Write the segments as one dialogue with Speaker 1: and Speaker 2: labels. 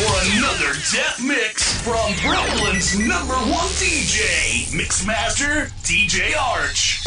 Speaker 1: another death mix from Brooklyn's number one DJ, Mixmaster DJ Arch.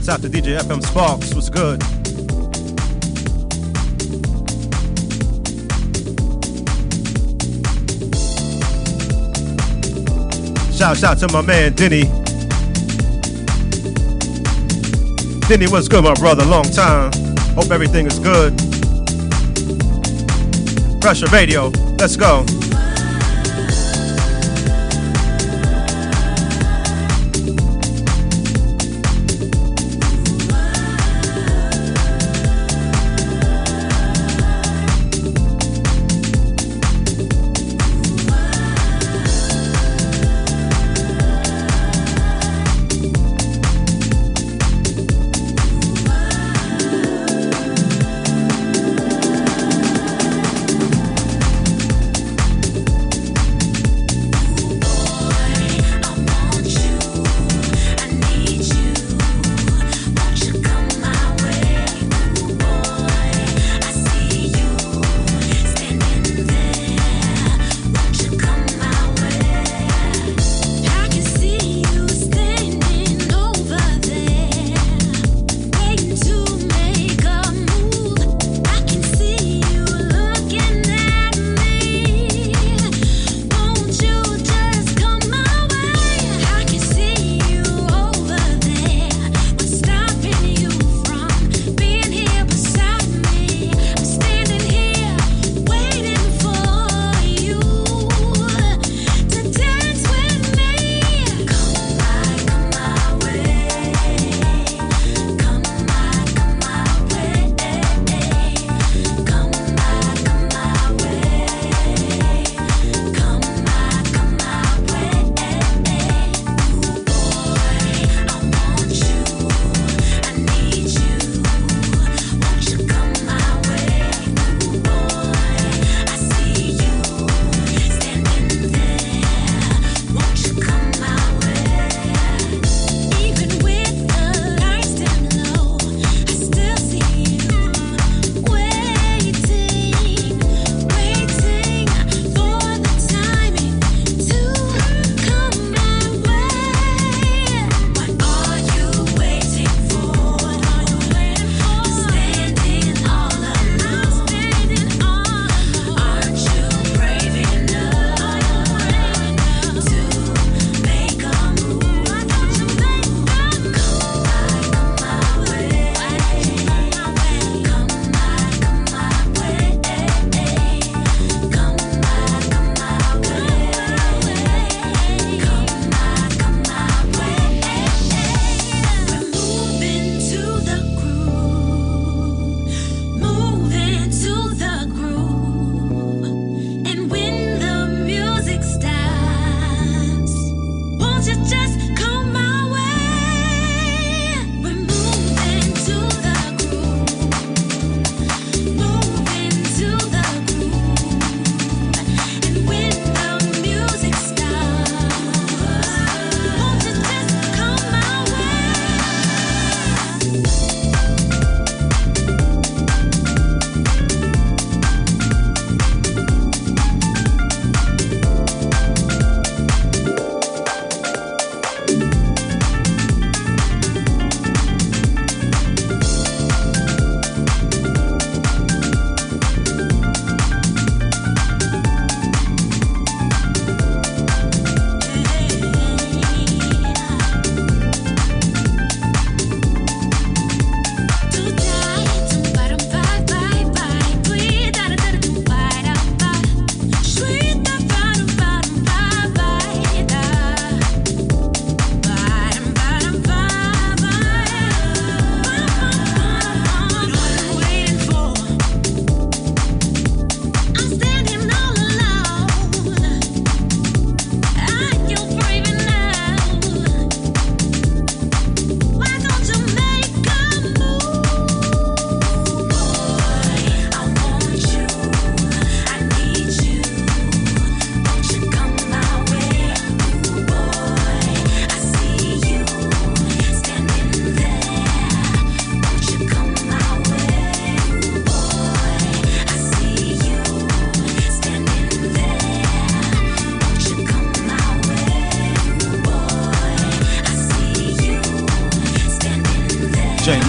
Speaker 2: Shouts out to DJ FM Sparks. What's good? Shout out to my man Denny. Denny, what's good, my brother? Long time. Hope everything is good. Pressure Radio. Let's go.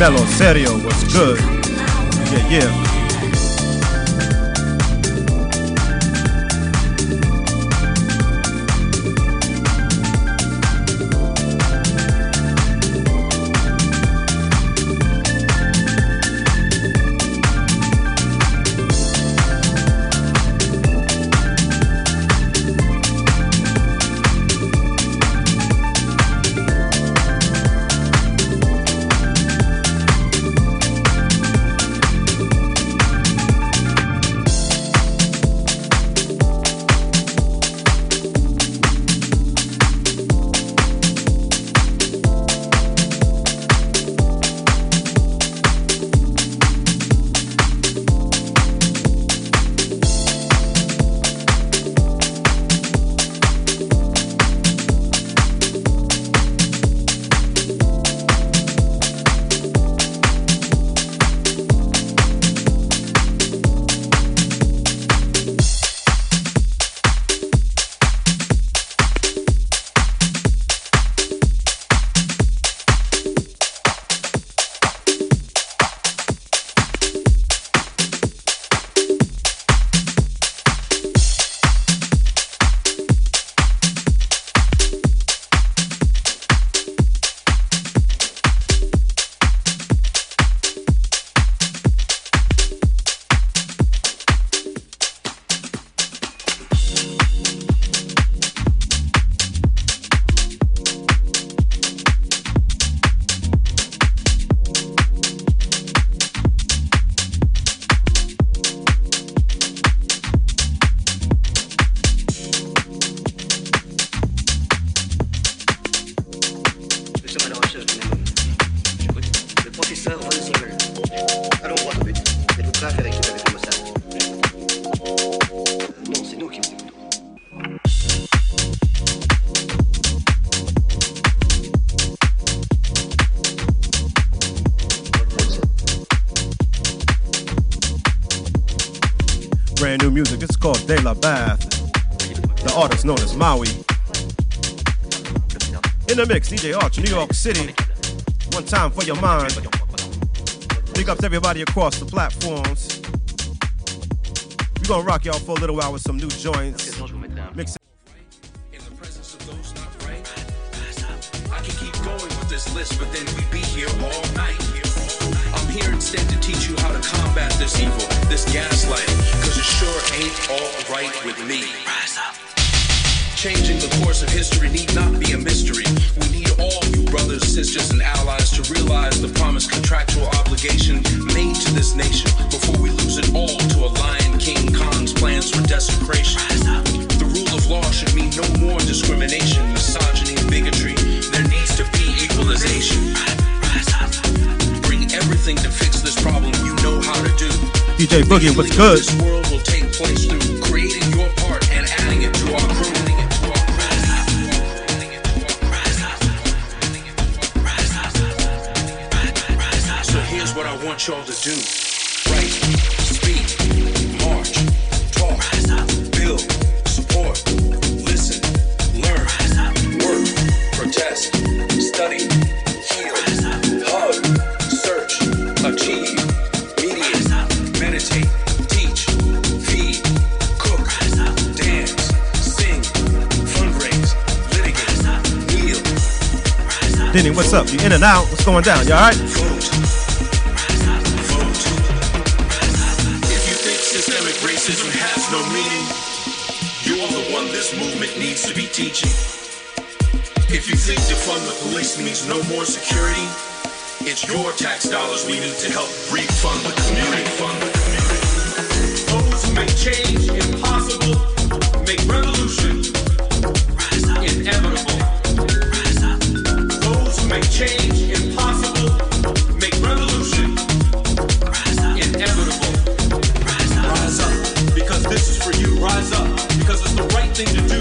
Speaker 3: DJ Mello Serio, was good? Yeah, yeah. DJ Arch, New York City. One time for your mind. Big ups everybody across the platforms. We're gonna rock y'all for a little while with some new joints. Mix In the presence of those not right. I can keep going with this list, but then we be here all night. I'm here instead to teach you how to combat this evil, this gaslighting, cause it sure ain't all right with me. Changing the course of history need not be a mystery. We need all you brothers, sisters, and allies to realize the promised contractual obligation made to this nation before we lose it all to a lion DJ Boogie, what's good? Denny, what's up? You in and out? What's going down? You alright? to be teaching. If you think defund the police means no more security, it's your tax dollars we need to help refund the community. Fund the community. Those who make change impossible make revolution it's the right thing to do.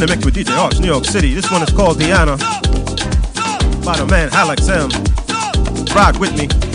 Speaker 3: in the mix with DJ Arch, New York City. This one is called Da'Ana by the man Hallex M. Ride with me.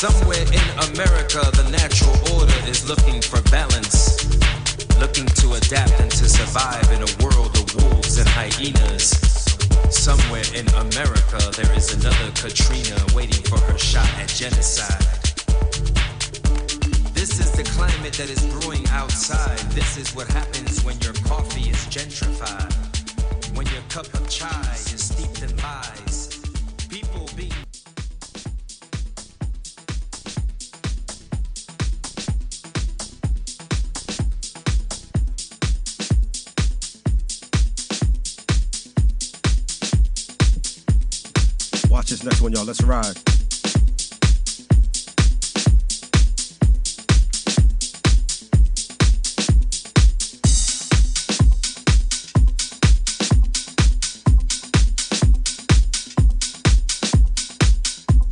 Speaker 3: Somewhere in America, the natural order is
Speaker 4: looking for balance, looking to adapt and to survive in a world of wolves and hyenas.
Speaker 5: Somewhere in America, there is another Katrina waiting for her shot at
Speaker 4: genocide. This is the climate that is brewing outside. This is what happens when your coffee is gentrified, when your cup of chai is steeped in lies.
Speaker 2: this next one, y'all. Let's ride.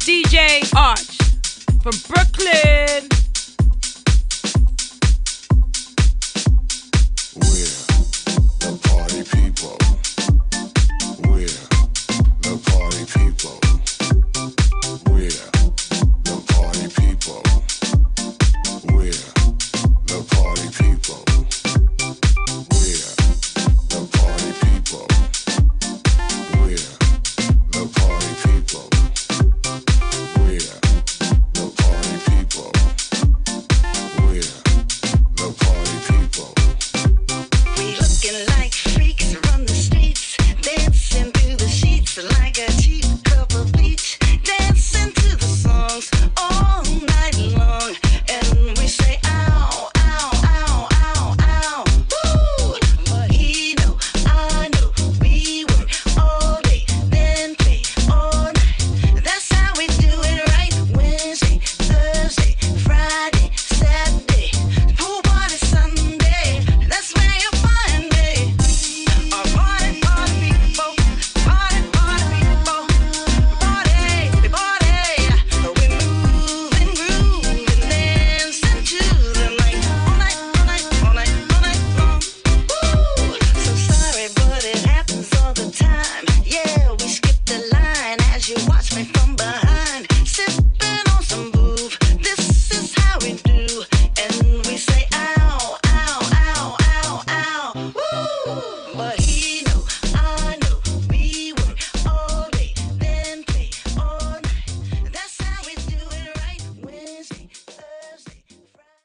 Speaker 6: DJ Arch from Brooklyn.